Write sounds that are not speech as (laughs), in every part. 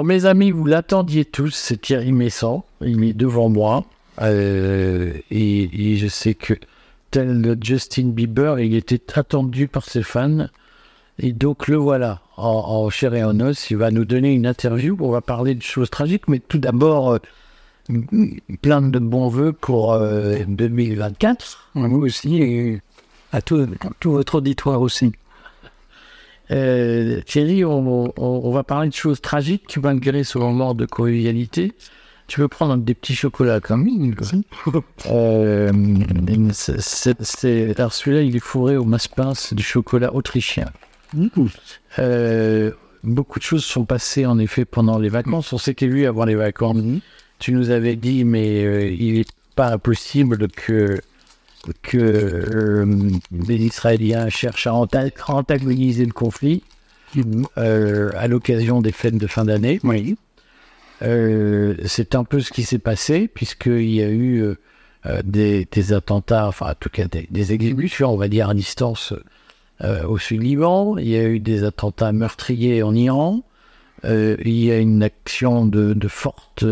Bon, mes amis, vous l'attendiez tous, c'est Thierry Messant. Il est devant moi. Euh, et, je sais que, tel Justin Bieber, il était attendu par ses fans. Et donc le voilà, en, en chair et en os. Il va nous donner une interview. On va parler de choses tragiques, mais tout d'abord, euh, plein de bons voeux pour euh, 2024. Moi aussi, et à tout votre auditoire aussi. Euh, Thierry, on, on- on va parler de choses tragiques malgré ce moment de convivialité. Tu veux prendre des petits chocolats comme il (laughs) euh, c'est- c'est- c'est- Alors celui-là, il est fourré au masse-pince du chocolat autrichien. Euh, beaucoup de choses sont passées en effet pendant les vacances. On s'était vu avant les vacances. Tu nous avais dit, mais euh, il n'est pas impossible que que euh, les Israéliens cherchent à anta- antagoniser le conflit euh, à l'occasion des fêtes de fin d'année. Oui. Euh, c'est un peu ce qui s'est passé, puisqu'il y a eu des, des attentats, enfin en tout cas des, des exécutions, on va dire, à distance au sud-Liban. Il y a eu des attentats meurtriers en Iran. Il y a une action de, de forte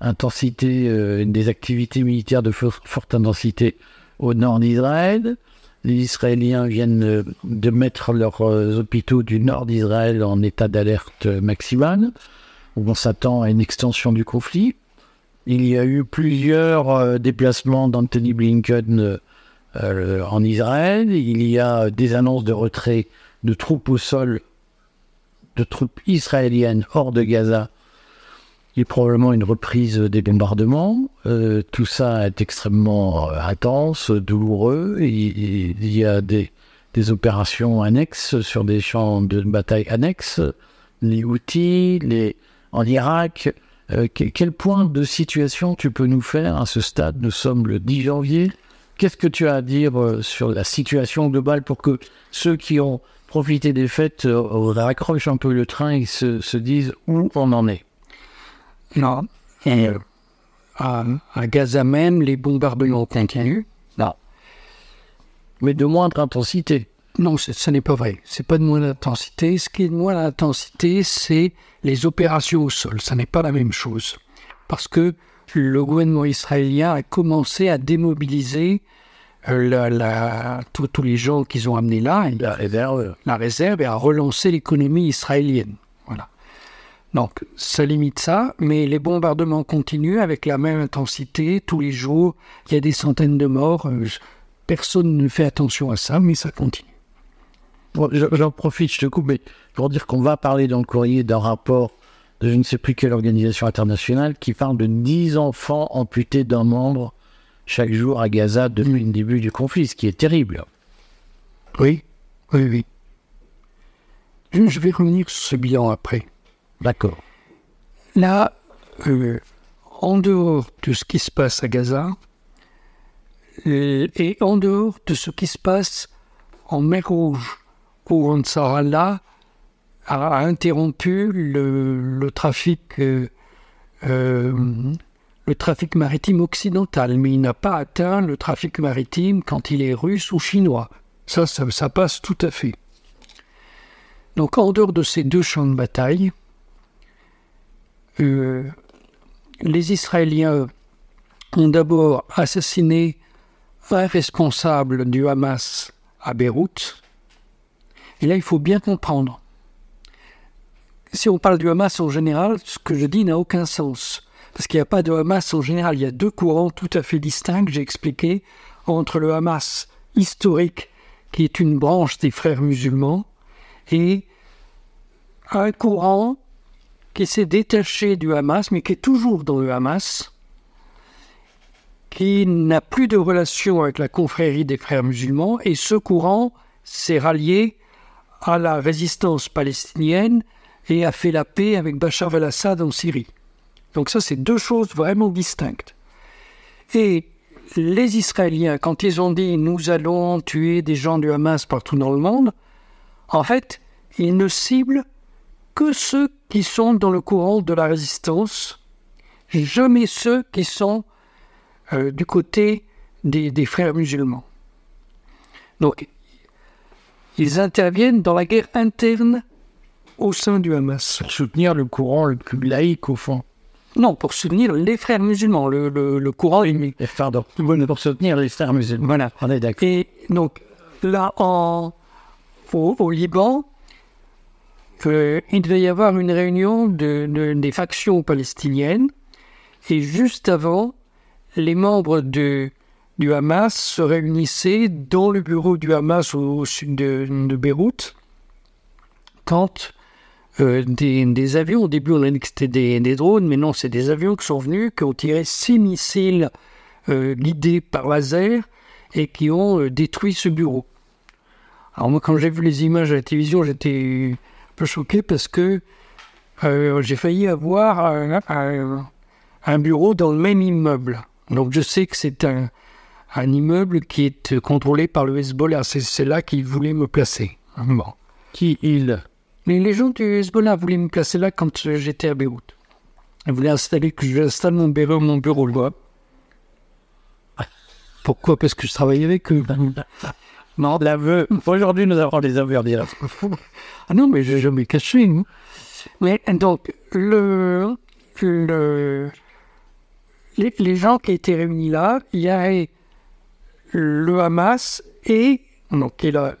intensité, des activités militaires de for- forte intensité au nord d'Israël. Les Israéliens viennent de mettre leurs euh, hôpitaux du nord d'Israël en état d'alerte maximale où on s'attend à une extension du conflit. Il y a eu plusieurs euh, déplacements d'Anthony Blinken euh, en Israël. Il y a des annonces de retrait de troupes au sol, de troupes israéliennes hors de Gaza, et probablement une reprise des bombardements. Euh, tout ça est extrêmement euh, intense, douloureux. Il y a des, opérations annexes sur des champs de bataille annexes, les Houthis, les, en Irak. Euh, que- quel point de situation tu peux nous faire à ce stade? Nous sommes le 10 janvier. Qu'est-ce que tu as à dire sur la situation globale pour que ceux qui ont profité des fêtes raccrochent un peu le train et se disent où on en est? Non. Et, euh, à, à Gaza même, les bombardements continuent. Non. Mais de moindre intensité. Non, ce ce n'est pas vrai. C'est pas de moins d'intensité. Ce qui est de moins d'intensité, c'est les opérations au sol. Ça n'est pas la même chose. Parce que le gouvernement israélien a commencé à démobiliser euh, la- la- tous les gens qu'ils ont amenés là, La réserve. la réserve, et à relancer l'économie israélienne. Donc, ça limite ça, mais les bombardements continuent avec la même intensité tous les jours. Il y a des centaines de morts. euh, Personne ne fait attention à ça, mais ça continue. Bon, J'en profite, je te coupe, mais pour dire qu'on va parler dans le courrier d'un rapport de je ne sais plus quelle organisation internationale qui parle de 10 enfants amputés d'un membre chaque jour à Gaza depuis le début du conflit, ce qui est terrible. Oui, oui, oui. Je vais revenir sur ce bilan après. D'accord. Là, euh, en dehors de ce qui se passe à Gaza, euh, et en dehors de ce qui se passe en mer Rouge, où Ansarallah a, interrompu le, trafic, euh, le trafic maritime occidental, mais il n'a pas atteint le trafic maritime quand il est russe ou chinois. Ça, ça, passe tout à fait. Donc, en dehors de ces deux champs de bataille, les Israéliens ont d'abord assassiné un responsable du Hamas à Beyrouth. Et là, il faut bien comprendre. Si on parle du Hamas en général, ce que je dis n'a aucun sens. Parce qu'il n'y a pas de Hamas en général. Il y a deux courants tout à fait distincts, j'ai expliqué, entre le Hamas historique, qui est une branche des frères musulmans, et un courant qui s'est détaché du Hamas, mais qui est toujours dans le Hamas, qui n'a plus de relation avec la confrérie des frères musulmans, et ce courant s'est rallié à la résistance palestinienne et a fait la paix avec Bachar el-Assad en Syrie. Donc ça, c'est deux choses vraiment distinctes. Et les Israéliens, quand ils ont dit nous allons tuer des gens du Hamas partout dans le monde, en fait, ils ne ciblent que ceux qui sont dans le courant de la résistance, jamais ceux qui sont euh, du côté des, des frères musulmans. Donc, ils interviennent dans la guerre interne au sein du Hamas. Pour soutenir le courant le plus laïque, au fond. Non, pour soutenir les frères musulmans, le, le, le courant ennemi. Pardon, pour soutenir les frères musulmans. Voilà. On est d'accord. Et donc, là, en, au, au Liban, euh, il devait y avoir une réunion de, de- des factions palestiniennes. Et juste avant, les membres du Hamas se réunissaient dans le bureau du Hamas au, sud de, de Beyrouth. Quand euh, des, avions, au début on a dit que c'était des, drones, mais non, c'est des avions qui sont venus, qui ont tiré six missiles euh, guidés par laser et qui ont euh, détruit ce bureau. Alors moi, quand j'ai vu les images à la télévision, j'étais peu choqué parce que euh, j'ai failli avoir un, un- un bureau dans le même immeuble. Donc je sais que c'est un, un immeuble qui est contrôlé par le Hezbollah. C'est c'est là qu'ils voulaient me placer. Bon. Qui il? Les, les gens du Hezbollah voulaient me placer là quand euh, j'étais à Beyrouth. Ils voulaient installer que j'installe mon bureau, mon bureau là. Pourquoi? Parce que je travaillais avec eux. Non, l'aveu. Aujourd'hui, nous avons des aveux à dire. (laughs) Ah non, mais j'ai jamais caché. hein. Mais donc, le, le, les, les gens qui étaient réunis là, il y avait le Hamas et, donc, la,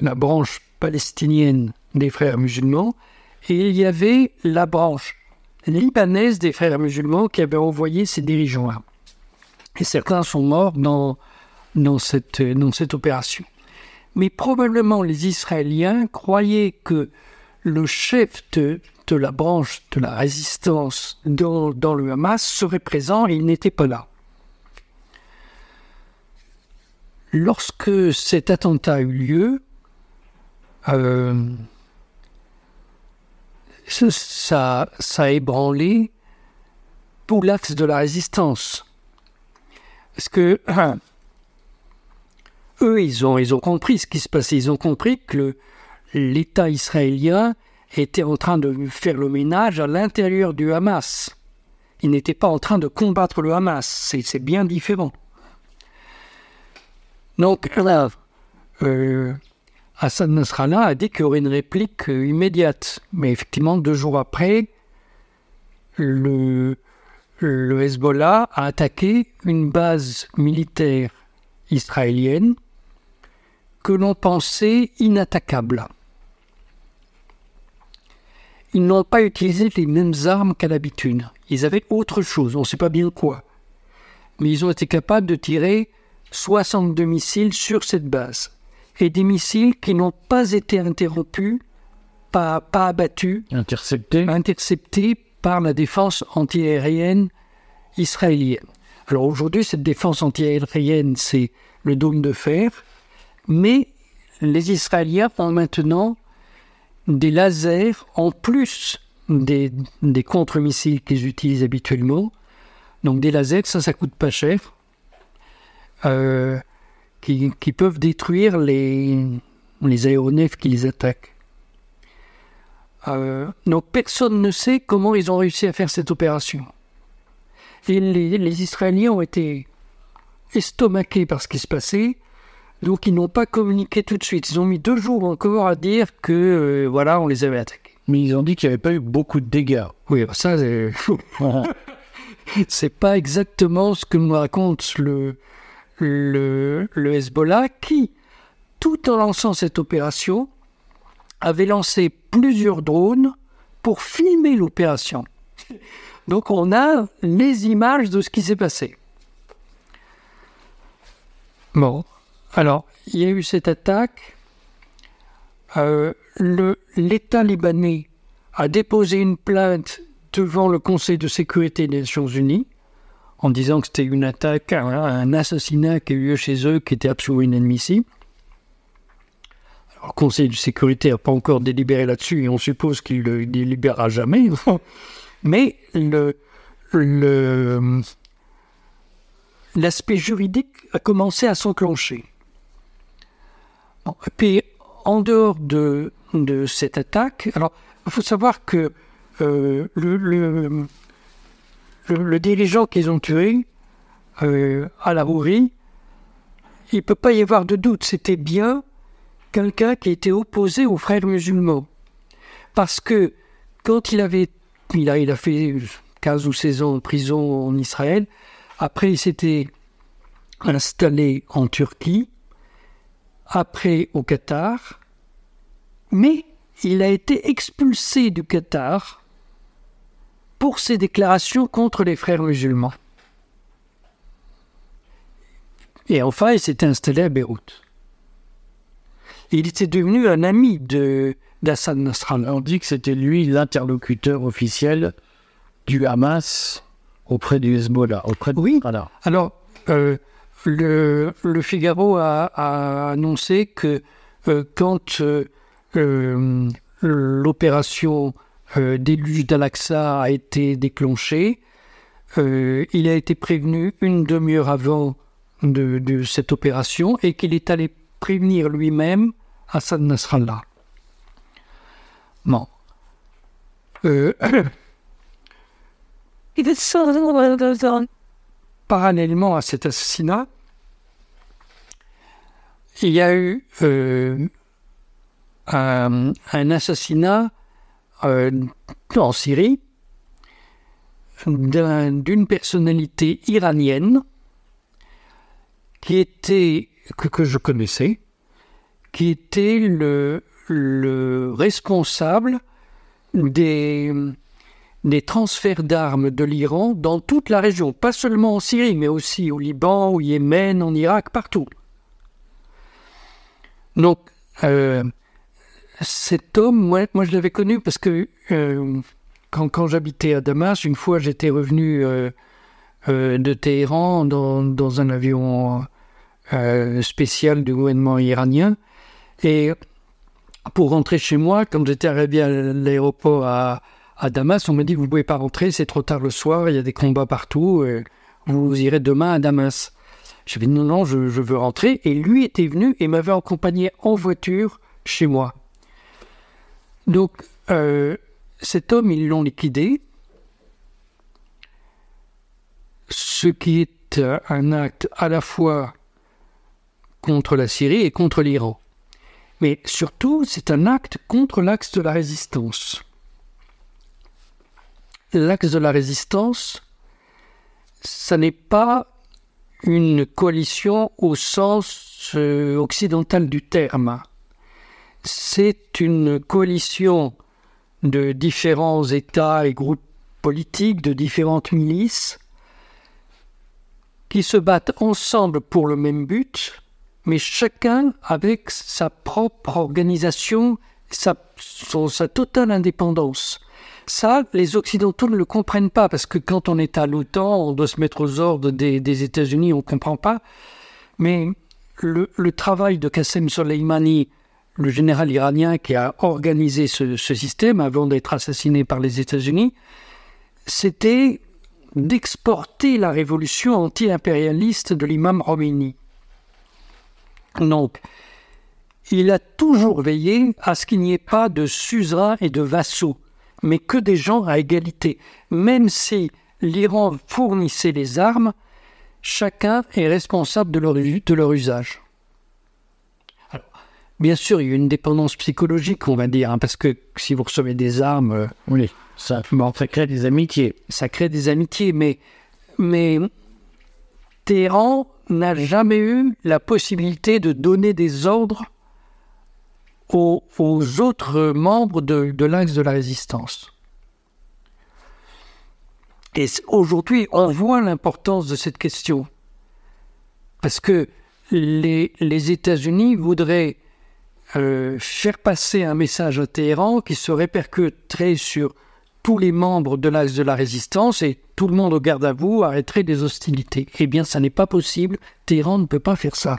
la branche palestinienne des frères musulmans, et il y avait la branche libanaise des frères musulmans qui avait envoyé ces dirigeants-là. Et certains sont morts dans, dans, cette, dans cette opération. Mais probablement les Israéliens croyaient que le chef de, la branche de la résistance dans, dans le Hamas serait présent et il n'était pas là. Lorsque cet attentat a eu lieu, euh, ça, ça, ça a ébranlé tout l'axe de la résistance. Parce que (clears throat) eux, ils ont, ils compris ce qui se passait. Ils ont compris que l'État israélien était en train de faire le ménage à l'intérieur du Hamas. Il n'était pas en train de combattre le Hamas. C'est bien différent. Donc, là, euh, Hassan Nasrallah a dit qu'il y aurait une réplique euh, immédiate. Mais effectivement, deux jours après, le Hezbollah a attaqué une base militaire israélienne que l'on pensait inattaquable. Ils n'ont pas utilisé les mêmes armes qu'à l'habitude. Ils avaient autre chose, on ne sait pas bien quoi. Mais ils ont été capables de tirer 62 missiles sur cette base. Et des missiles qui n'ont pas été interrompus, pas, pas abattus, Intercepté. interceptés par la défense antiaérienne israélienne. Alors aujourd'hui, cette défense antiaérienne, c'est le dôme de fer, mais les Israéliens ont maintenant des lasers en plus des, des contre-missiles qu'ils utilisent habituellement. Donc des lasers, ça, ça coûte pas cher, euh, qui, qui peuvent détruire les, les aéronefs qui les attaquent. Euh, donc personne ne sait comment ils ont réussi à faire cette opération. Et les, les Israéliens ont été estomaqués par ce qui se passait, donc ils n'ont pas communiqué tout de suite. Ils ont mis deux jours encore à dire que euh, voilà, on les avait attaqués. Mais ils ont dit qu'il n'y avait pas eu beaucoup de dégâts. Oui, bah ça, c'est- (laughs) c'est pas exactement ce que nous raconte le, le, le Hezbollah, qui, tout en lançant cette opération, avait lancé plusieurs drones pour filmer l'opération. Donc on a les images de ce qui s'est passé. Bon, alors, il y a eu cette attaque. Euh, le- L'État libanais a déposé une plainte devant le Conseil de sécurité des Nations Unies en disant que c'était une attaque, un, assassinat qui a eu lieu chez eux qui était absolument inadmissible. Alors, le Conseil de sécurité n'a pas encore délibéré là-dessus et on suppose qu'il ne délibérera jamais. (laughs) Mais le, le- l'aspect juridique a commencé à s'enclencher. Puis, en dehors de, cette attaque, alors, il faut savoir que euh, le, dirigeant qu'ils ont tué, euh, à la il ne peut pas y avoir de doute, c'était bien quelqu'un qui était opposé aux frères musulmans. parce que quand il avait, il a, il a fait 15 ou 16 ans en prison en Israël, après il s'était installé en Turquie, après au Qatar, mais il a été expulsé du Qatar pour ses déclarations contre les frères musulmans. Et enfin, il s'était installé à Beyrouth. il était devenu un ami de d'Hassan Nasrallah. On dit que c'était lui l'interlocuteur officiel du Hamas auprès du Hezbollah. Auprès de... Oui. Alors, euh, le, Figaro a, annoncé que euh, quand euh, euh l'opération déluge d'Al-Aqsa a été déclenchée, il a été prévenu une demi-heure avant de, de, cette opération et qu'il est allé prévenir lui-même Hassan Nasrallah. Bon. (coughs) Parallèlement à cet assassinat, il y a eu euh, un, assassinat euh, en Syrie d'une personnalité iranienne qui était que, je connaissais, qui était le responsable des, des transferts d'armes de l'Iran dans toute la région, pas seulement en Syrie, mais aussi au Liban, au Yémen, en Irak, partout. Donc, euh, cet homme, moi, je l'avais connu parce que euh, quand, j'habitais à Damas, une fois j'étais revenu euh, de Téhéran dans, dans un avion spécial du gouvernement iranien. Et pour rentrer chez moi, quand j'étais arrivé à l'aéroport à, à, Damas, on m'a dit Vous ne pouvez pas rentrer, c'est trop tard le soir, il y a des combats partout, vous irez demain à Damas. J'ai dit Non, non, je, je, veux rentrer. Et lui était venu et m'avait accompagné en voiture chez moi. Donc, euh, cet homme, ils l'ont liquidé, ce qui est un acte à la fois contre la Syrie et contre l'Iran. Mais surtout, c'est un acte contre l'axe de la résistance. L'axe de la résistance, ça n'est pas une coalition au sens euh, occidental du terme. C'est une coalition de différents États et groupes politiques, de différentes milices, qui se battent ensemble pour le même but, mais chacun avec sa propre organisation, sa, sa totale indépendance. Ça, les Occidentaux ne le comprennent pas, parce que quand on est à l'OTAN, on doit se mettre aux ordres des, États-Unis, on ne comprend pas. Mais le, travail de Qassem Soleimani, le général iranien qui a organisé ce, ce système avant d'être assassiné par les États-Unis, c'était d'exporter la révolution anti-impérialiste de l'imam Khomeini. Donc, il a toujours veillé à ce qu'il n'y ait pas de suzerains et de vassaux, mais que des gens à égalité. Même si l'Iran fournissait les armes, chacun est responsable de leur, de leur usage. Alors, bien sûr, il y a une dépendance psychologique, on va dire, hein, parce que si vous recevez des armes, euh, oui, ça, bon, ça crée des amitiés. Ça crée des amitiés, mais, mais Téhéran n'a jamais eu la possibilité de donner des ordres aux, autres membres de, l'axe de la résistance. Et aujourd'hui, on voit l'importance de cette question. Parce que les, les États-Unis voudraient euh, faire passer un message à Téhéran qui se répercuterait sur tous les membres de l'axe de la résistance et tout le monde au garde à vous arrêterait des hostilités. Eh bien, ça n'est pas possible. Téhéran ne peut pas faire ça.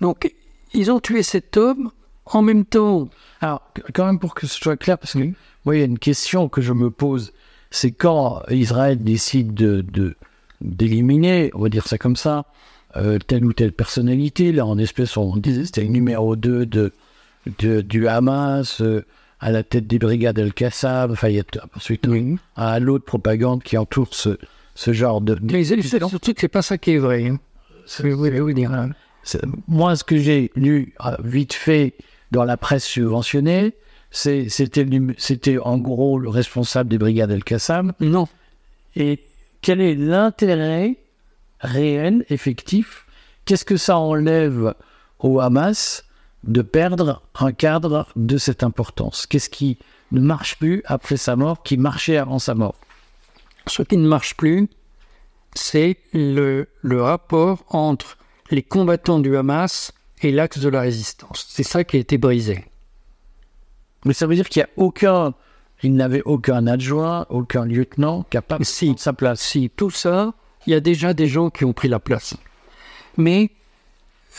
Donc, ils ont tué cet homme en même temps. Alors, quand même pour que ce soit clair, parce que moi, il y a une question que je me pose, c'est quand Israël décide de, de d'éliminer, on va dire ça comme ça, euh, telle ou telle personnalité. Là, en espèce, on disait c'était le numéro 2 de, de, du Hamas, euh, à la tête des brigades Al-Qassam. Enfin, il y a ensuite oui. à l'autre propagande qui entoure ce, ce genre de. Mais surtout que c'est pas ça qui est vrai. Hein. C'est, oui, oui, dire. Moi, ce que j'ai lu vite fait dans la presse subventionnée. C'était en gros le responsable des brigades Al-Qassam. Non. Et quel est l'intérêt réel, effectif? Qu'est-ce que ça enlève au Hamas de perdre un cadre de cette importance? Qu'est-ce qui ne marche plus après sa mort, qui marchait avant sa mort? Ce qui ne marche plus, c'est le, le rapport entre les combattants du Hamas et l'axe de la résistance. C'est ça qui a été brisé. Mais ça veut dire qu'il n'y a aucun. Il n'avait aucun adjoint, aucun lieutenant capable de Si. prendre sa place. Si tout ça, il y a déjà des gens qui ont pris la place. Mais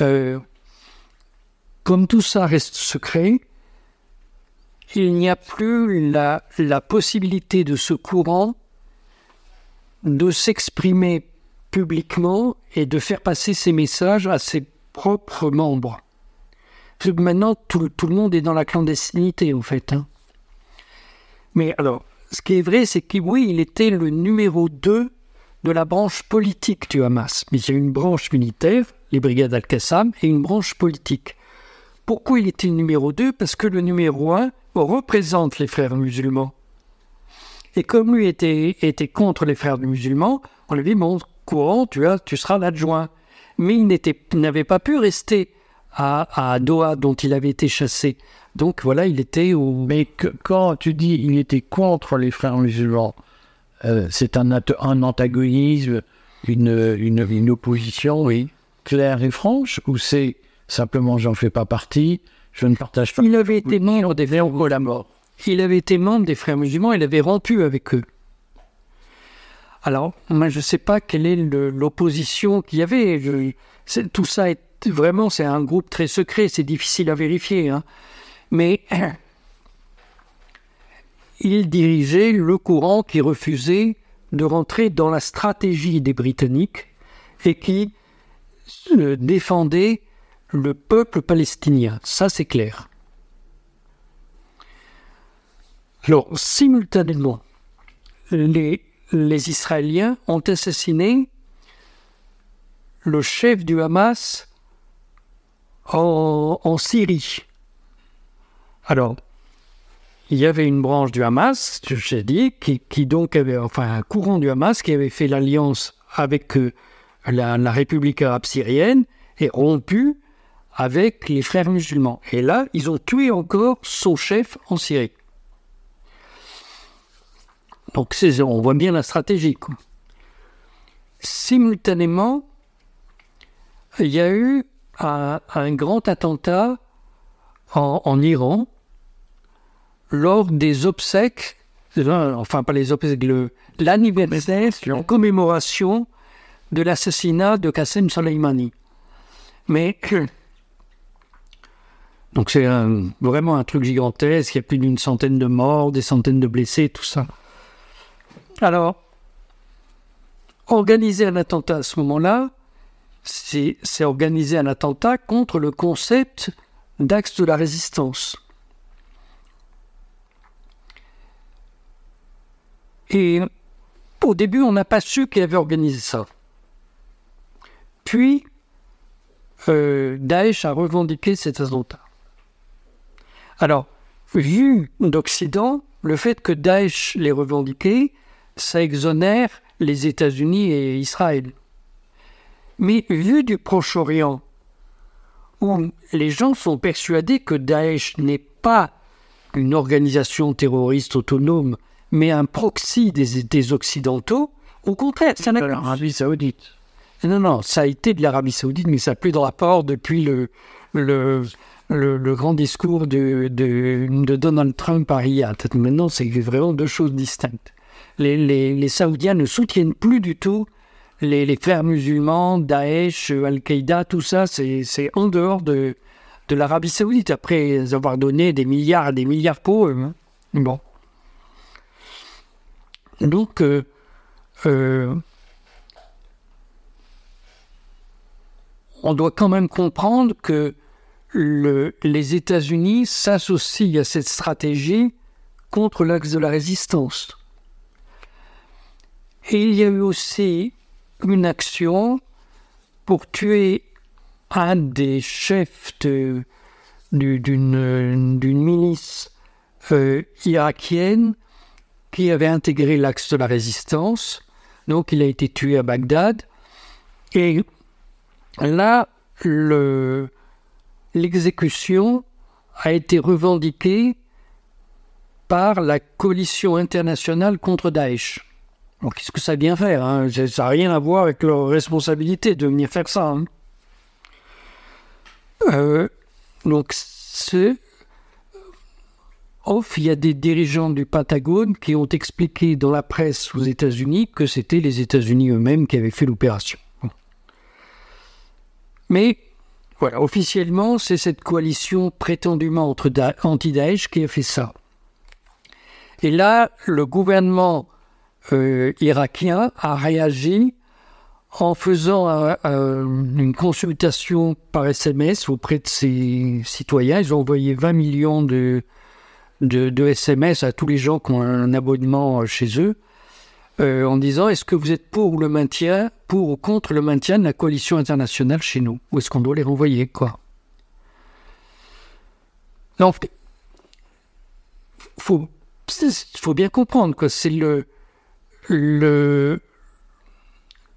euh, comme tout ça reste secret, il n'y a plus la, la possibilité de ce courant de s'exprimer publiquement et de faire passer ses messages à ses propres membres. Maintenant, tout, le monde est dans la clandestinité, en fait. hein. Mais alors, ce qui est vrai, c'est que oui, il était le numéro 2 de la branche politique du Hamas. Mais il y a une branche militaire, les brigades Al-Qassam, et une branche politique. Pourquoi il était le numéro 2 Parce que le numéro 1 représente les frères musulmans. Et comme lui était, était contre les frères musulmans, on lui dit, bon, courant, tu, as, tu seras l'adjoint. Mais il n'avait pas pu rester à, à Doha, dont il avait été chassé. Donc voilà, il était au... Mais que- quand tu dis il était contre les frères musulmans, euh, c'est un, antagonisme, une, une, une opposition claire et franche, ou c'est simplement j'en fais pas partie, je ne partage pas. Il avait été membre des frères Néo la mort. Il avait été membre des frères musulmans, il avait rompu avec eux. Alors, moi, je ne sais pas quelle est l'opposition qu'il y avait. Tout ça est vraiment, c'est un groupe très secret, c'est difficile à vérifier. hein. Mais (clears throat) il dirigeait le courant qui refusait de rentrer dans la stratégie des Britanniques et qui défendait le peuple palestinien. Ça, c'est clair. Alors, simultanément, les, les Israéliens ont assassiné le chef du Hamas en, Syrie. Alors, il y avait une branche du Hamas, j'ai dit, qui, donc avait, enfin, un courant du Hamas qui avait fait l'alliance avec euh, la République arabe syrienne et rompu avec les frères musulmans. Et là, ils ont tué encore son chef en Syrie. Donc on voit bien la stratégie. quoi. Simultanément, il y a eu un, un grand attentat en, en Iran lors des obsèques, enfin pas les obsèques, le- l'anniversaire, en commémoration de l'assassinat de Qassem Soleimani. Mais (coughs) donc c'est vraiment un truc gigantesque, il y a plus d'une centaine de morts, des centaines de blessés, tout ça. Alors, organiser un attentat à ce moment-là, c'est organiser un attentat contre le concept d'axe de la résistance. Et au début, on n'a pas su qui avait organisé ça. Puis, euh, Daesh a revendiqué cet attentat. Alors, vu d'Occident, le fait que Daesh l'ait revendiqué, ça exonère les États-Unis et Israël. Mais vu du Proche-Orient, où les gens sont persuadés que Daesh n'est pas une organisation terroriste autonome, mais un proxy des, des Occidentaux, au contraire, ça n'a L'Arabie Saoudite. non, non, ça a été de l'Arabie Saoudite, mais ça n'a plus de rapport depuis le, le, le, le grand discours de, de, de Donald Trump à Riyad. Maintenant, c'est vraiment deux choses distinctes. Les, Saoudiens ne soutiennent plus du tout les, frères musulmans, Daesh, Al-Qaïda, tout ça, c'est en dehors de, l'Arabie Saoudite, après avoir donné des milliards et des milliards pour eux. hein. Bon. Donc, euh, euh, on doit quand même comprendre que le- les États-Unis s'associent à cette stratégie contre l'axe de la résistance. Et il y a eu aussi une action pour tuer un des chefs d'une milice euh, irakienne qui avait intégré l'axe de la résistance. Donc il a été tué à Bagdad. Et là, l'exécution a été revendiquée par la coalition internationale contre Daesh. Qu'est-ce que ça vient faire hein? Ça n'a rien à voir avec leur responsabilité de venir faire ça. Hein. Euh, donc, c'est. Off, il y a des dirigeants du Pentagone qui ont expliqué dans la presse aux États-Unis que c'était les États-Unis eux-mêmes qui avaient fait l'opération. Mais voilà, officiellement, c'est cette coalition prétendument anti-Daesh qui a fait ça. Et là, le gouvernement irakien a réagi en faisant une consultation par SMS auprès de ses citoyens. Ils ont envoyé 20 millions de, SMS à tous les gens qui ont un abonnement chez eux, euh, en disant est-ce que vous êtes pour le maintien, pour ou contre le maintien de la coalition internationale chez nous? Ou est-ce qu'on doit les renvoyer quoi? Faut, faut bien comprendre que c'est le,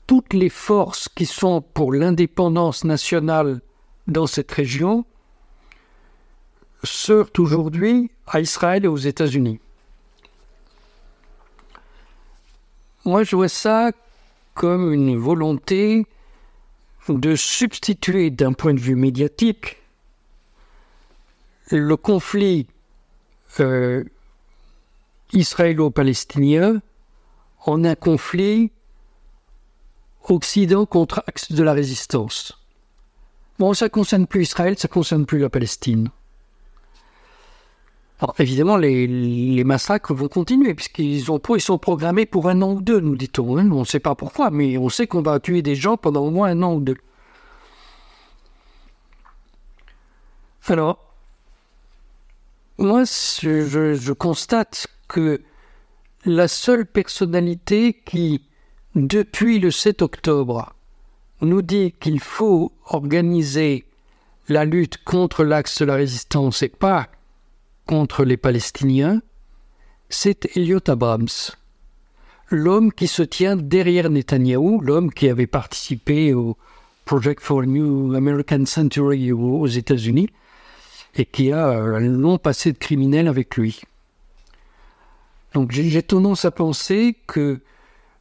toutes les forces qui sont pour l'indépendance nationale dans cette région sortent aujourd'hui à Israël et aux États-Unis. Moi, je vois ça comme une volonté de substituer d'un point de vue médiatique le conflit euh, israélo-palestinien en un conflit Occident contre axe de la résistance. Bon, ça ne concerne plus Israël, ça ne concerne plus la Palestine. Alors évidemment, les, massacres vont continuer, puisqu'ils ont, ils sont programmés pour un an ou deux, nous dit-on. Hein. On ne sait pas pourquoi, mais on sait qu'on va tuer des gens pendant au moins un an ou deux. Alors, moi, je constate que la seule personnalité qui depuis le 7 octobre, nous dit qu'il faut organiser la lutte contre l'axe de la résistance et pas contre les Palestiniens, c'est Elliot Abrams, l'homme qui se tient derrière Netanyahou, l'homme qui avait participé au Project for a New American Century aux États-Unis et qui a un long passé de criminel avec lui. Donc j'ai tendance à penser que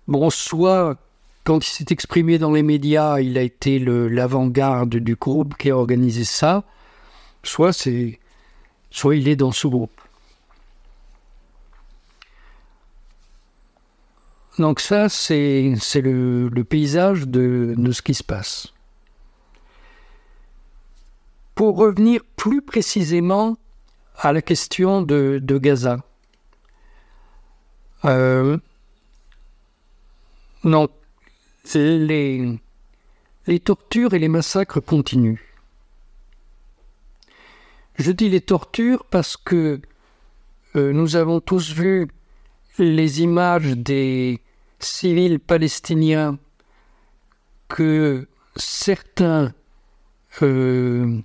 Bon, soit quand il s'est exprimé dans les médias, il a été l'avant-garde du groupe qui a organisé ça, soit c'est, soit il est dans ce groupe. Donc ça, c'est le, le, paysage de, de, ce qui se passe. Pour revenir plus précisément à la question de, de Gaza, euh, non, les, les tortures et les massacres continuent. Je dis les tortures parce que euh, nous avons tous vu les images des civils palestiniens que certains euh,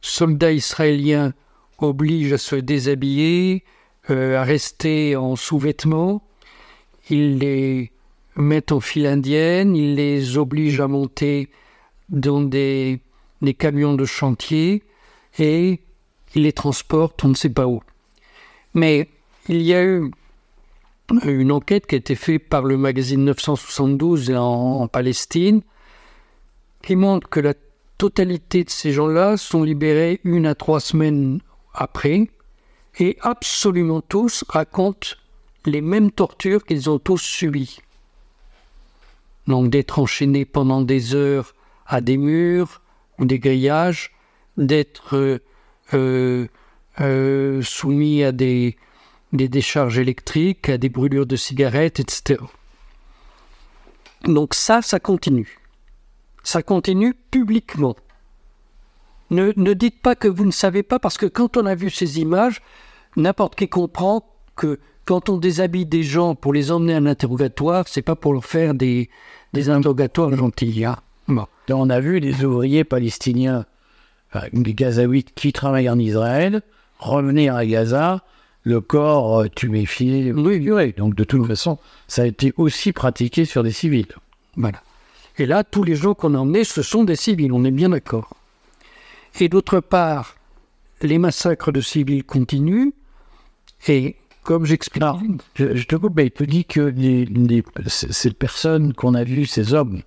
soldats israéliens obligent à se déshabiller, euh, à rester en sous-vêtements. Ils les mettent en file indienne, ils les obligent à monter dans des, camions de chantier et ils les transportent on ne sait pas où. Mais il y a eu une enquête qui a été faite par le magazine 972 en, en Palestine qui montre que la totalité de ces gens-là sont libérés une à trois semaines après et absolument tous racontent les mêmes tortures qu'ils ont tous subies donc d'être enchaîné pendant des heures à des murs ou des grillages, d'être euh, euh, soumis à des, des décharges électriques, à des brûlures de cigarettes, etc. Donc ça, ça continue. Ça continue publiquement. Ne, ne, dites pas que vous ne savez pas, parce que quand on a vu ces images, n'importe qui comprend que quand on déshabille des gens pour les emmener à un interrogatoire, c'est pas pour leur faire des, des interrogatoires gentils. Hein. On a vu des ouvriers palestiniens les Gazaouites qui travaillent en Israël, revenir à Gaza, le corps euh, tuméfié, oui. Donc de toute façon, ça a été aussi pratiqué sur des civils. Voilà. Et là, tous les gens qu'on a emmenés, ce sont des civils, on est bien d'accord. Et d'autre part, les massacres de civils continuent. Et comme j'explique. Je, te coupe, mais il te dit que les, ces personnes qu'on a vues, ces hommes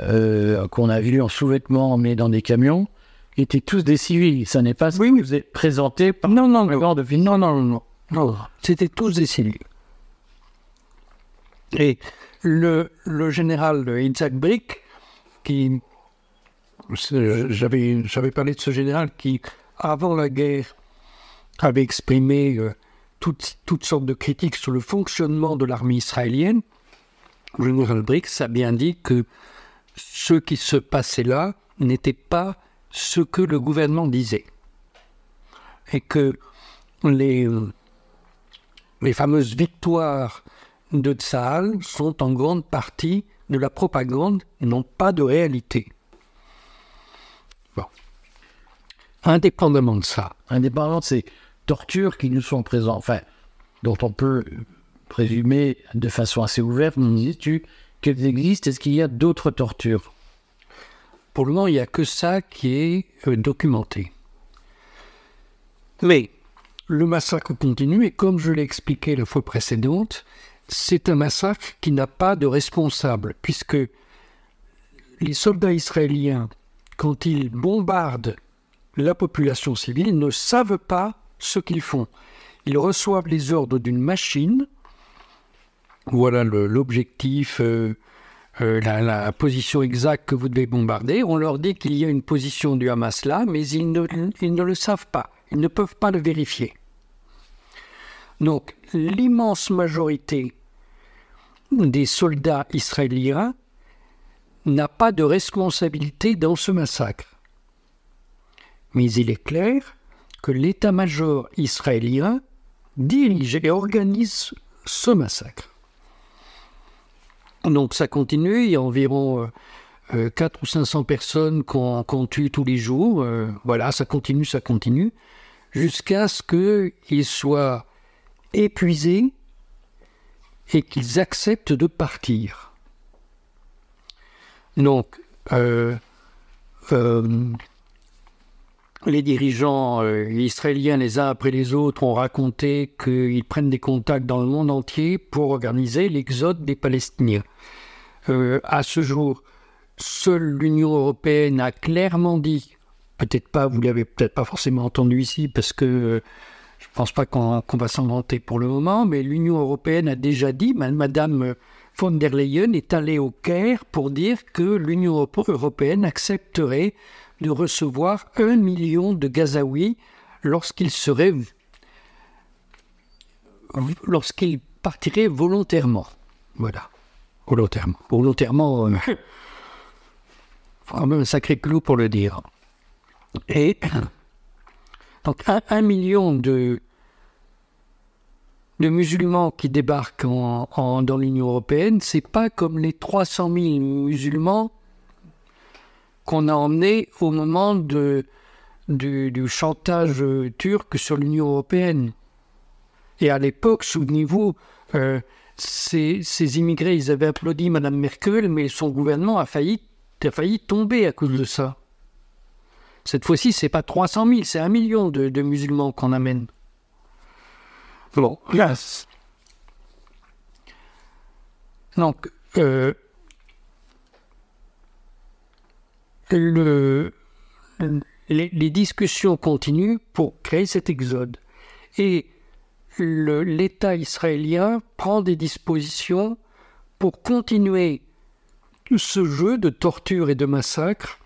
euh, qu'on a vus en sous-vêtements emmenés dans des camions, étaient tous des civils. Ça n'est pas oui, oui. vous êtes présenté par non, non, non. de Non, non, non, non. C'était tous des civils. Et le, le général Isaac Brick, qui. J'avais parlé de ce général qui, avant la guerre, avait exprimé euh, toutes, sortes de critiques sur le fonctionnement de l'armée israélienne. Le général Brick a bien dit que ce qui se passait là n'était pas ce que le gouvernement disait. Et que les, les fameuses victoires de Tsahal sont en grande partie de la propagande et non pas de réalité. Bon. Indépendamment de ça. Indépendamment de ces tortures qui nous sont présentes, enfin, dont on peut présumer de façon assez ouverte, nous dis-tu, qu'elles existent Est-ce qu'il y a d'autres tortures? Pour le moment, il n'y a que ça qui est euh, documenté. Mais le massacre continue et comme je l'ai expliqué la fois précédente, c'est un massacre qui n'a pas de responsable, puisque les soldats israéliens, quand ils bombardent la population civile, ne savent pas ce qu'ils font. Ils reçoivent les ordres d'une machine voilà l'objectif, euh, euh, la, position exacte que vous devez bombarder. On leur dit qu'il y a une position du Hamas là, mais ils ne, ils ne le savent pas. Ils ne peuvent pas le vérifier. Donc, l'immense majorité des soldats israéliens n'a pas de responsabilité dans ce massacre. Mais il est clair que l'état-major israélien dirige et organise ce massacre. Donc ça continue, il y a environ euh, 4 euh, ou 500 personnes qu'on tue tous les jours. Euh, voilà, ça continue, ça continue, jusqu'à ce qu'ils soient épuisés et qu'ils acceptent de partir. Donc, euh, les dirigeants euh, israéliens, les uns après les autres, ont raconté qu'ils prennent des contacts dans le monde entier pour organiser l'exode des Palestiniens. Euh, à ce jour, seule l'Union européenne a clairement dit, peut-être pas, vous l'avez peut-être pas forcément entendu ici, parce que euh, je ne pense pas qu'on va s'en vanter pour le moment, mais l'Union européenne a déjà dit, Madame von der Leyen est allée au Caire pour dire que l'Union européenne accepterait de recevoir un million de Gazaouis lorsqu'ils seraient lorsqu'ils partiraient volontairement. Voilà. Volontairement. Volontairement. Euh, (laughs) un sacré clou pour le dire. Et donc un, million de, de musulmans qui débarquent en, dans l'Union européenne, c'est pas comme les 300 000 musulmans qu'on a emmené au moment du, chantage turc sur l'Union européenne. Et à l'époque, souvenez-vous, euh, ces, immigrés, ils avaient applaudi Mme Merkel, mais son gouvernement a failli, a failli tomber à cause de ça. Cette fois-ci, c'est pas 300 000, c'est un million de, musulmans qu'on amène. Bon, Donc, euh, le, les, discussions continuent pour créer cet exode. Et l'État israélien prend des dispositions pour continuer ce jeu de torture et de massacre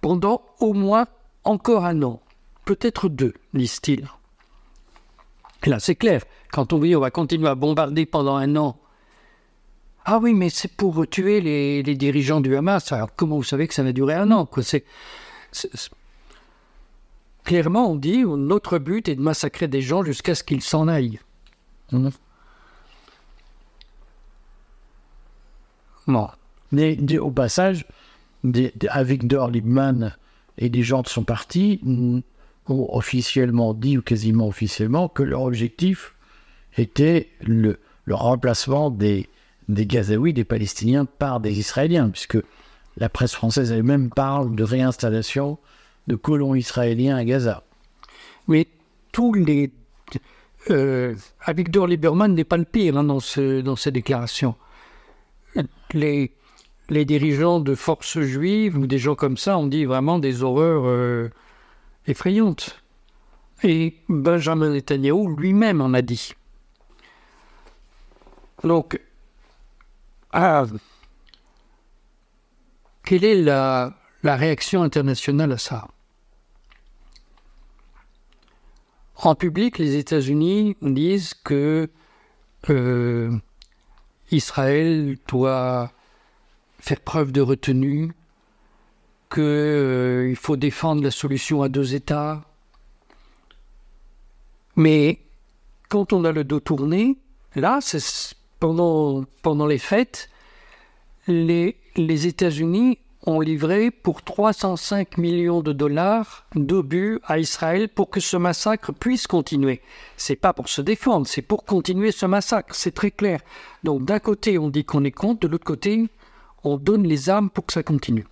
pendant au moins encore un an, peut-être deux, disent-ils. Là, c'est clair, quand on dit on va continuer à bombarder pendant un an ah oui, mais c'est pour tuer les, dirigeants du Hamas. Alors comment vous savez que ça va durer un an Clairement, on dit notre but est de massacrer des gens jusqu'à ce qu'ils s'en aillent. Mmh. Mais au passage, avec Dor et des gens de son parti ont officiellement dit, ou quasiment officiellement, que leur objectif était le, remplacement des, des Gazaouis, des Palestiniens, par des Israéliens, puisque la presse française elle-même parle de réinstallation de colons israéliens à Gaza. Mais tous les. Euh, Avigdor Lieberman n'est pas le pire hein, dans, ce, dans ces déclarations. Les, les dirigeants de forces juives ou des gens comme ça ont dit vraiment des horreurs euh, effrayantes. Et Benjamin Netanyahu lui-même en a dit. Donc, ah, quelle est la, la réaction internationale à ça? En public, les États-Unis disent que euh, Israël doit faire preuve de retenue, qu'il euh, faut défendre la solution à deux États. Mais quand on a le dos tourné, là, pendant, pendant les fêtes, les, les États-Unis ont livré pour 305 millions de dollars d'obus à Israël pour que ce massacre puisse continuer. C'est pas pour se défendre, c'est pour continuer ce massacre, c'est très clair. Donc d'un côté, on dit qu'on est contre, de l'autre côté, on donne les armes pour que ça continue.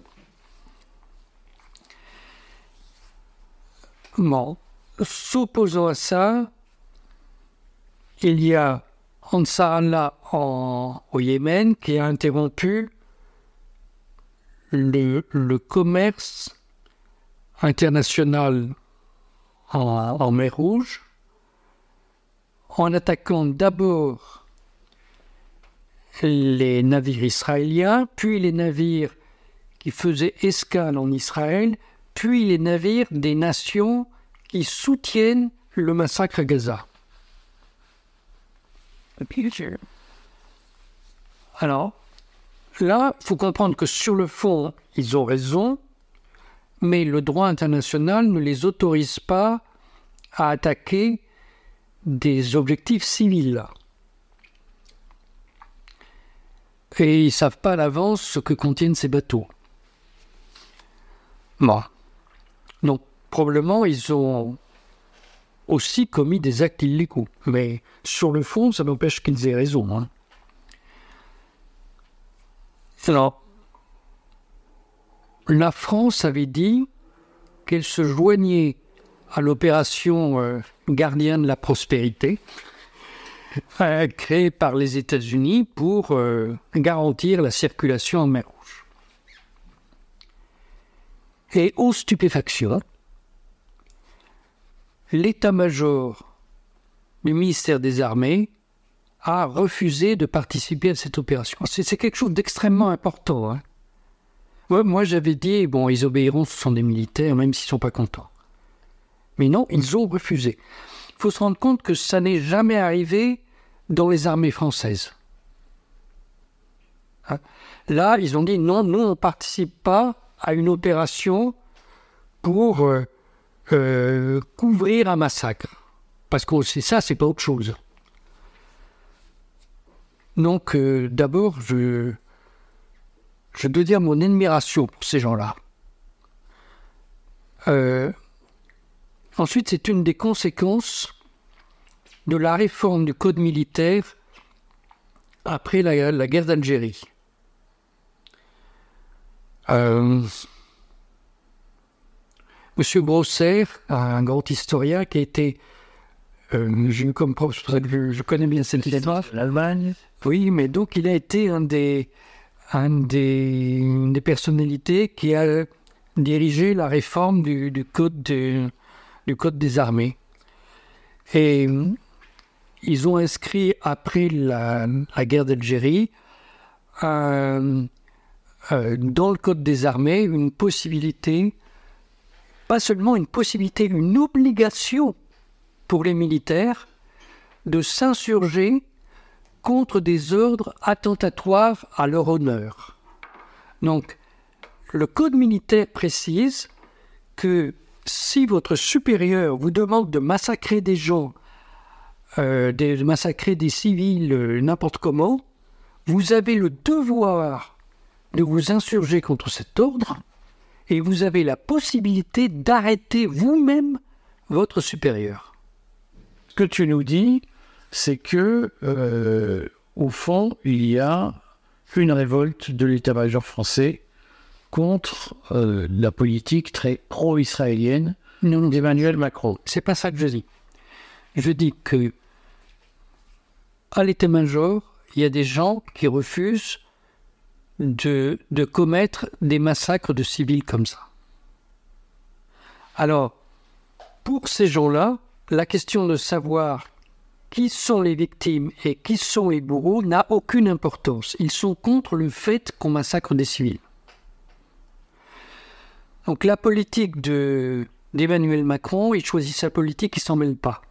S'opposant à ça, il y a Ansar Allah au Yémen qui a interrompu le, commerce international en, mer Rouge en attaquant d'abord les navires israéliens, puis les navires qui faisaient escale en Israël, puis les navires des nations qui soutiennent le massacre à Gaza. Alors, là, il faut comprendre que sur le fond, ils ont raison, mais le droit international ne les autorise pas à attaquer des objectifs civils. Et ils ne savent pas à l'avance ce que contiennent ces bateaux. Bon. Donc, probablement, ils ont aussi commis des actes illégaux. Mais sur le fond, ça n'empêche qu'ils aient raison. Hein. Alors, la France avait dit qu'elle se joignait à l'opération euh, Gardien de la prospérité, euh, créée par les États-Unis pour euh, garantir la circulation en mer. Et aux stupéfactions, l'état-major du ministère des Armées a refusé de participer à cette opération. C'est quelque chose d'extrêmement important. Hein. moi, j'avais dit, ils obéiront, ce sont des militaires, même s'ils ne sont pas contents. Mais non, ils ont refusé. Il faut se rendre compte que ça n'est jamais arrivé dans les armées françaises. Hein? Là, ils ont dit, non, nous, on ne participe pas à une opération pour euh, euh, couvrir un massacre. Parce que c'est ça, c'est pas autre chose. Donc, euh, d'abord, je, dois dire mon admiration pour ces gens-là. Ensuite, c'est une des conséquences de la réforme du code militaire après la, guerre d'Algérie. Euh, Monsieur Brosser, un grand historien qui a été euh, j'ai eu comme prof, je, connais bien cette histoire. L'Allemagne Oui, mais donc il a été un des, un des, une des personnalités qui a dirigé la réforme du, du code, du code des armées. Et ils ont inscrit, après la, la guerre d'Algérie, euh, dans le code des armées, une possibilité, pas seulement une possibilité, une obligation pour les militaires de s'insurger contre des ordres attentatoires à leur honneur. Donc, le code militaire précise que si votre supérieur vous demande de massacrer des gens, euh, de massacrer des civils euh, n'importe comment, vous avez le devoir de vous insurger contre cet ordre et vous avez la possibilité d'arrêter vous-même votre supérieur. Ce que tu nous dis, c'est que, euh, au fond, il y a une révolte de l'état-major français contre euh, la politique très pro-israélienne d'Emmanuel Macron. C'est pas ça que je dis. Je dis que à l'état-major, il y a des gens qui refusent de, commettre des massacres de civils comme ça. Alors, pour ces gens-là, la question de savoir qui sont les victimes et qui sont les bourreaux n'a aucune importance. Ils sont contre le fait qu'on massacre des civils. Donc la politique de, d'Emmanuel Macron, il choisit sa politique, il s'en mêle pas.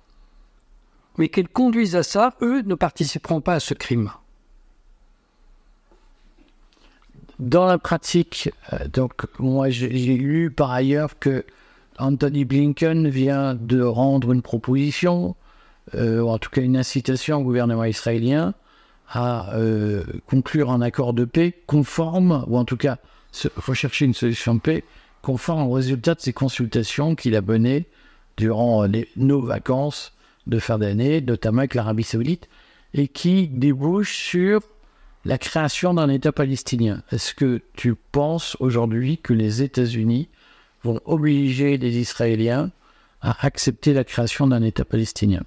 Mais qu'elle conduise à ça, eux ne participeront pas à ce crime. Dans la pratique, euh, donc moi j'ai lu par ailleurs que Anthony Blinken vient de rendre une proposition, euh, ou en tout cas une incitation au gouvernement israélien à euh, conclure un accord de paix conforme, ou en tout cas rechercher une solution de paix conforme au résultat de ces consultations qu'il a menées durant nos vacances de fin d'année, notamment avec l'Arabie saoudite, et qui débouche sur la création d'un État palestinien. Est-ce que tu penses aujourd'hui que les États-Unis vont obliger les Israéliens à accepter la création d'un État palestinien?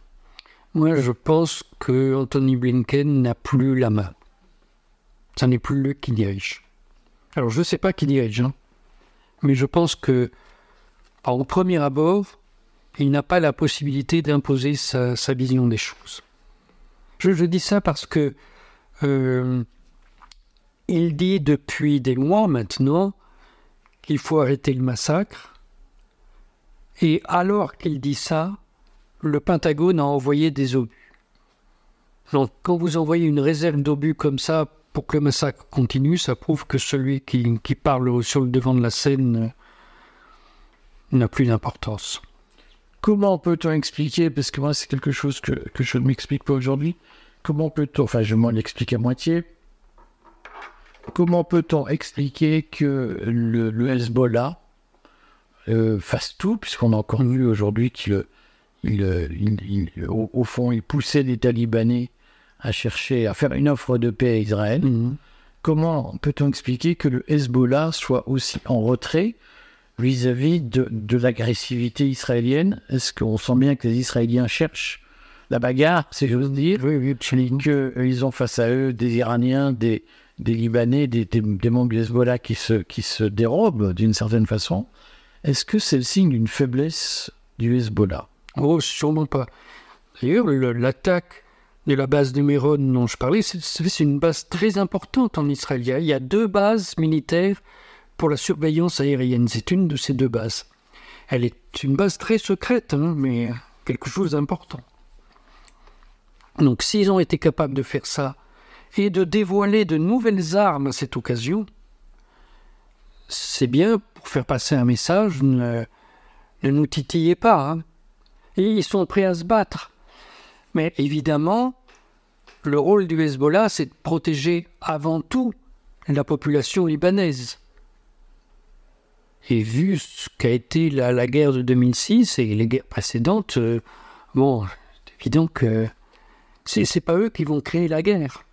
Moi, je pense que Anthony Blinken n'a plus la main. Ce n'est plus lui qui dirige. Alors, je ne sais pas qui dirige, hein, mais je pense que, au premier abord, il n'a pas la possibilité d'imposer sa, vision des choses. Je, je, dis ça parce que euh, il dit depuis des mois maintenant qu'il faut arrêter le massacre. Et alors qu'il dit ça, le Pentagone a envoyé des obus. Donc, quand vous envoyez une réserve d'obus comme ça pour que le massacre continue, ça prouve que celui qui, parle sur le devant de la scène n'a plus d'importance. Comment peut-on expliquer, parce que moi c'est quelque chose que, que je ne m'explique pas aujourd'hui, comment peut-on, enfin je m'en explique à moitié, comment peut-on expliquer que le, Hezbollah euh, fasse tout, puisqu'on a encore vu aujourd'hui qu'il, au, fond, il poussait les talibans à chercher à faire une offre de paix à Israël. Mhm. Comment peut-on expliquer que le Hezbollah soit aussi en retrait vis-à-vis de, l'agressivité israélienne? Est-ce qu'on sent bien que les Israéliens cherchent la bagarre, si j'ose dire Oui, oui, Qu'ils euh, ont face à eux des Iraniens, des, des Libanais, des, des, membres du Hezbollah qui se, qui se dérobent d'une certaine façon. Est-ce que c'est le signe d'une faiblesse du Hezbollah? Oh, sûrement pas. D'ailleurs, l'attaque de la base de Méron dont je parlais, c'est une base très importante en Israël. Il y a deux bases militaires pour la surveillance aérienne. C'est une de ces deux bases. Elle est une base très secrète, hein, mais quelque chose d'important. Donc s'ils ont été capables de faire ça et de dévoiler de nouvelles armes à cette occasion, c'est bien pour faire passer un message, ne, nous titillez pas. Hein. Et ils sont prêts à se battre. Mais évidemment, le rôle du Hezbollah, c'est de protéger avant tout la population libanaise. Et vu ce qu'a été la, guerre de 2006 et les guerres précédentes, euh, bon, c'est évident que c'est, pas eux qui vont créer la guerre.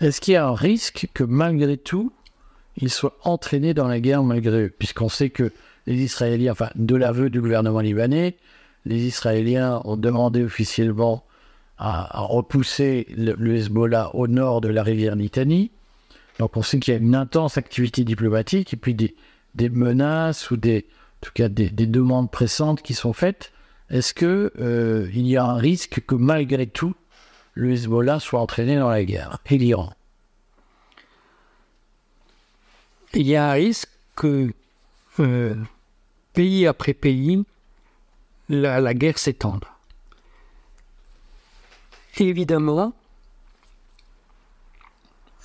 Est-ce qu'il y a un risque que malgré tout, ils soient entraînés dans la guerre malgré eux? Puisqu'on sait que les Israéliens, enfin, de l'aveu du gouvernement libanais, les Israéliens ont demandé officiellement à, repousser le, Hezbollah au nord de la rivière Litanie. Donc on sait qu'il y a une intense activité diplomatique et puis des, menaces ou en tout cas des, demandes pressantes qui sont faites. Est-ce qu'il euh, y a un risque que malgré tout, le Hezbollah soit entraîné dans la guerre et l'Iran? Il y a un risque que euh, pays après pays, la guerre s'étende. Évidemment,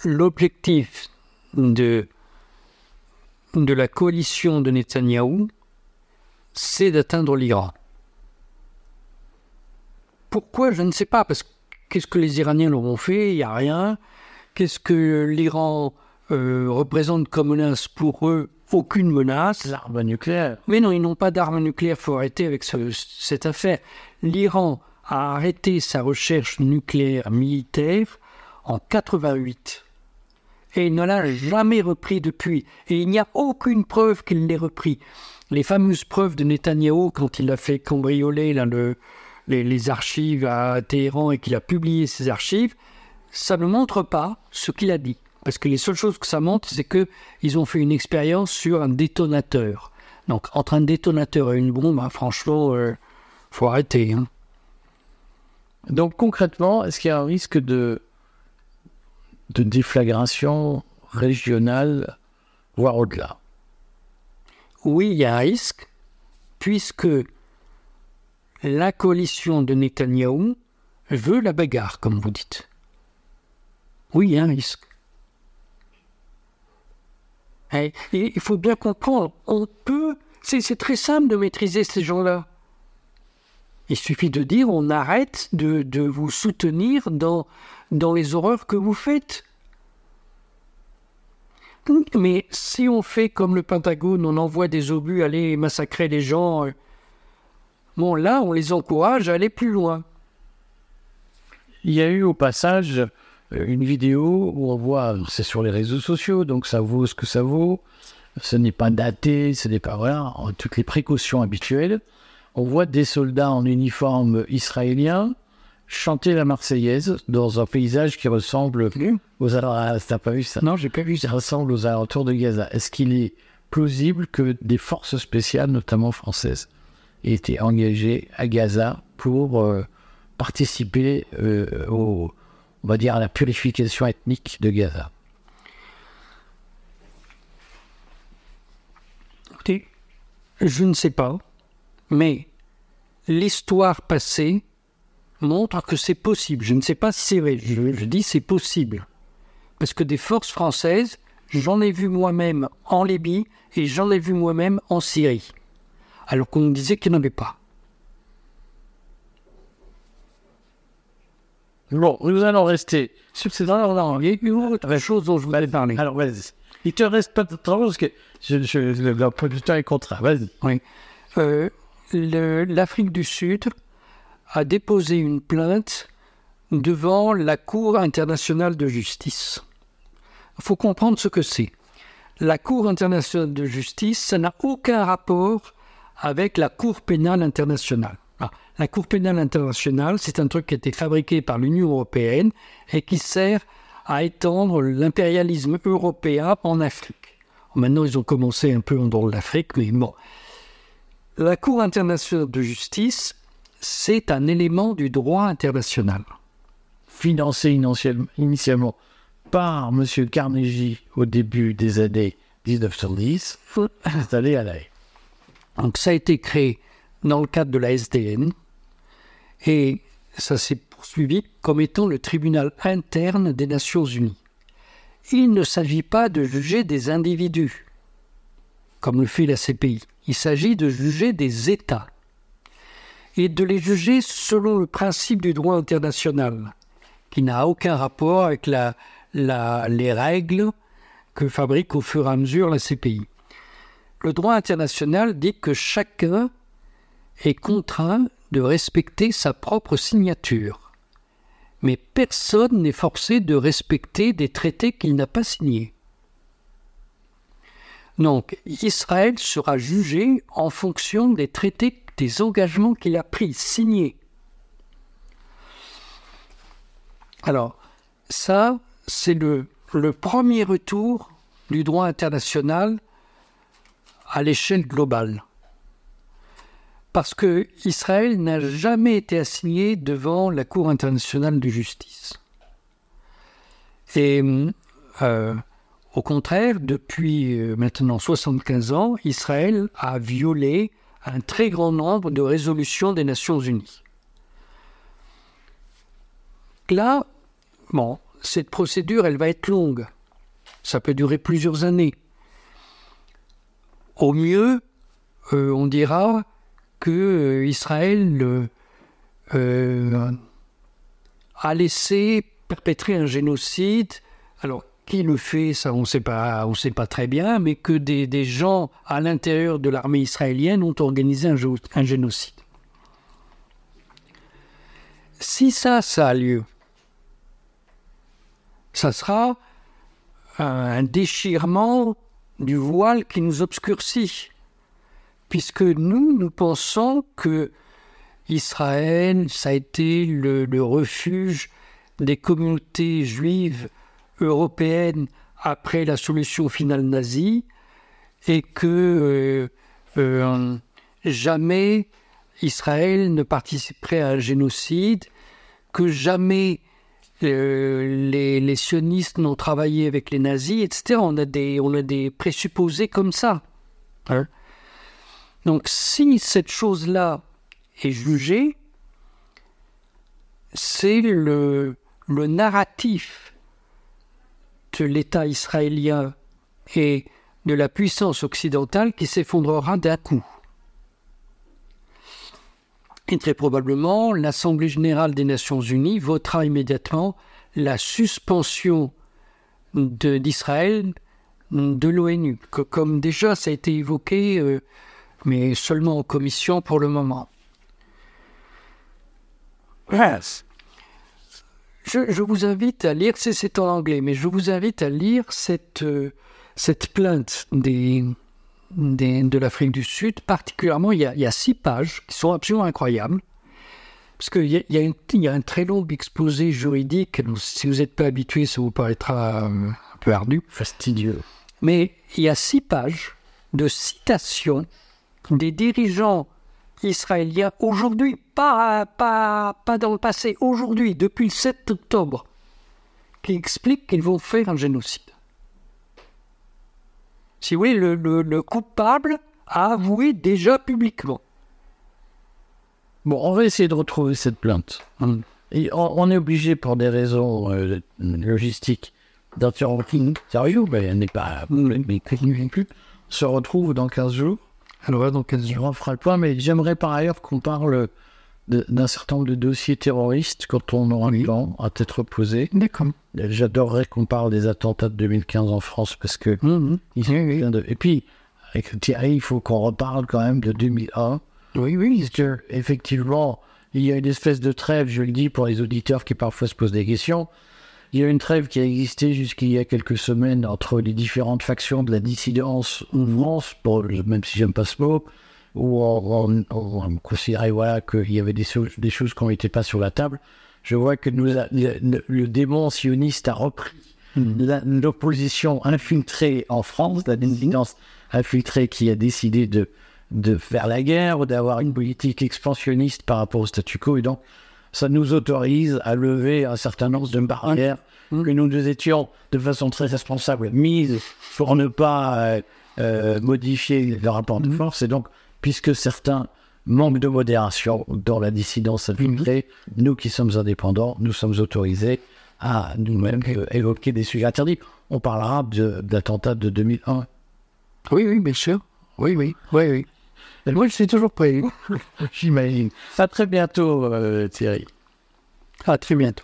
l'objectif de, de la coalition de Netanyahou, c'est d'atteindre l'Iran. Pourquoi Je ne sais pas, parce que qu'est-ce que les Iraniens leur ont fait Il n'y a rien. Qu'est-ce que l'Iran euh, représente comme menace pour eux aucune menace. L'arme nucléaire. Mais non, ils n'ont pas d'armes nucléaires. Il faut arrêter avec ce- cette affaire. L'Iran a arrêté sa recherche nucléaire militaire en 88. Et il ne l'a jamais repris depuis. Et il n'y a aucune preuve qu'il l'ait repris. Les fameuses preuves de Netanyahou quand il a fait cambrioler là, le- les, les archives à Téhéran et qu'il a publié ces archives, ça ne montre pas ce qu'il a dit. Parce que les seules choses que ça montre, c'est que ils ont fait une expérience sur un détonateur. Donc, entre un détonateur et une bombe, hein, franchement, euh, faut arrêter. hein. Donc concrètement, est-ce qu'il y a un risque de, de déflagration régionale, voire au-delà? Oui, il y a un risque, puisque la coalition de Netanyahou veut la bagarre, comme vous dites. Oui, il y a un risque. Et- et il faut bien comprendre, on peut, c'est très simple de maîtriser ces gens-là. Il suffit de dire on arrête de, de vous soutenir dans, dans les horreurs que vous faites. Mais si on fait comme le Pentagone, on envoie des obus aller massacrer les gens, euh, bon là, on les encourage à aller plus loin. Il y a eu au passage euh, une vidéo où on voit, c'est sur les réseaux sociaux, donc ça vaut ce que ça vaut. Ce n'est pas daté, ce n'est pas voilà, toutes les précautions habituelles. On voit des soldats en uniforme israélien chanter la Marseillaise dans un paysage qui ressemble aux alentours. T'as pas vu ça? Non, j'ai pas vu ça. ressemble aux alentours de Gaza. Est-ce qu'il est plausible que des forces spéciales, notamment françaises, été engagées à Gaza pour euh, participer euh, au, on va dire, à la purification ethnique de Gaza Écoutez, je ne sais pas, mais l'histoire passée montre que c'est possible. Je ne sais pas si c'est vrai, je dis c'est possible. Parce que des forces françaises, j'en ai vu moi-même en Libye et j'en ai vu moi-même en Syrie. Alors qu'on nous disait qu'il n'y en avait pas. Bon, nous allons rester. Sur ces il y a une autre chose dont je voulais parler. Alors, vas-y. Il te reste pas de temps parce que je, je, le, le du temps est contraint. Vas-y. Oui. Euh, L'Afrique du Sud a déposé une plainte devant la Cour internationale de justice. Il faut comprendre ce que c'est. La Cour internationale de justice, ça n'a aucun rapport avec la Cour pénale internationale. Ah, la Cour pénale internationale, c'est un truc qui a été fabriqué par l'Union européenne et qui sert à étendre l'impérialisme européen en Afrique. Maintenant, ils ont commencé un peu en dehors de l'Afrique, mais bon. La Cour internationale de justice, c'est un élément du droit international. Financé initialement, initialement par M. Carnegie au début des années 1910, installé à La Haye. Donc ça a été créé dans le cadre de la SDN et ça s'est poursuivi comme étant le tribunal interne des Nations Unies. Il ne s'agit pas de juger des individus, comme le fait la CPI. Il s'agit de juger des États et de les juger selon le principe du droit international, qui n'a aucun rapport avec les règles que fabrique au fur et à mesure la CPI. Le droit international dit que chacun est contraint de respecter sa propre signature. Mais personne n'est forcé de respecter des traités qu'il n'a pas signés. Donc, Israël sera jugé en fonction des traités, des engagements qu'il a pris, signés. Alors, ça, c'est le, premier retour du droit international à l'échelle globale. Parce que Israël n'a jamais été assigné devant la Cour internationale de justice. Et euh, au contraire, depuis euh, maintenant 75 ans, Israël a violé un très grand nombre de résolutions des Nations Unies. Là, bon, cette procédure, elle va être longue. Ça peut durer plusieurs années. Au mieux, euh, on dira que euh, Israël euh, a laissé perpétrer un génocide. Alors, Qui le fait, ça on ne sait pas, très bien, mais que des, gens à l'intérieur de l'armée israélienne ont organisé un, un génocide. Si ça, ça a lieu, ça sera un déchirement du voile qui nous obscurcit, puisque nous, nous pensons que Israël, ça a été le, refuge des communautés juives européennes après la solution finale nazie, et que euh, euh, jamais Israël ne participerait à un génocide, que jamais les, les sionistes n'ont travaillé avec les nazis, etc. On a des, on a des présupposés comme ça. hein. Donc si cette chose-là est jugée, c'est le, le narratif de l'État israélien et de la puissance occidentale qui s'effondrera d'un coup. Et très probablement, l'Assemblée générale des Nations unies votera immédiatement la suspension d'Israël de l'ONU, comme déjà ça a été évoqué, euh, mais seulement en commission pour le moment. Je, je vous invite à lire, c'est- c'est en anglais, mais je vous invite à lire cette, euh, cette plainte des, des- de l'Afrique du Sud. Particulièrement, il y, a, il y a six pages qui sont absolument incroyables. Parce qu'il y, y, a un très long exposé juridique. Donc, si vous n'êtes pas habitué, ça vous paraîtra euh, un peu ardu. Fastidieux. Mais il y a six pages de citations des dirigeants israéliens aujourd'hui, pas, pas, pas dans le passé, aujourd'hui, depuis le 7 octobre, qui expliquent qu'ils vont faire un génocide. Si vous voulez, le, le- le coupable a avoué déjà publiquement. Bon, on va essayer de retrouver cette plainte. Et on, on est obligé, pour des raisons euh, logistiques, d'interrompre. Sérieux? Ben, Elle n'est pas. Mais non plus. On se retrouve dans 15 jours. Alors, dans 15 On fera le point, mais j'aimerais par ailleurs qu'on parle d'un certain nombre de dossiers terroristes quand on aura le temps à tête reposée. D'accord. J'adorerais qu'on parle des attentats de 2015 en France parce que Mhm. ils sont pleins de- Et puis, avec Thierry, il faut qu'on reparle quand même de 2001. Oui, oui. Parce que, effectivement, il y a une espèce de trêve, je le dis pour les auditeurs qui parfois se posent des questions. Il y a une trêve qui a existé jusqu'il y a quelques semaines entre les différentes factions de la dissidence en France, bon, même si j'aime pas ce mot, où on, on- on considérait voilà, qu'il y avait des, choses- des choses qui n'étaient pas sur la table. Je vois que nous a- le, le démon sioniste a repris la- l'opposition infiltrée en France, la dissidence infiltrée qui a décidé de, de faire la guerre ou d'avoir une politique expansionniste par rapport au statu quo. Et donc, ça nous autorise à lever un certain nombre de barrières que nous nous étions, de façon très responsable, mises pour ne pas euh, euh, modifier le rapport de force. Et donc, puisque certains manquent de modération dans la dissidence infiltrée, nous qui sommes indépendants, nous sommes autorisés à nous-mêmes euh, évoquer des sujets interdits. On parlera de- d'attentats de 2001. Oui, oui, bien sûr. Oui, oui. Oui, oui. Et moi, je suis toujours prêt. (laughs) J'imagine. À très bientôt, euh, Thierry. À très bientôt.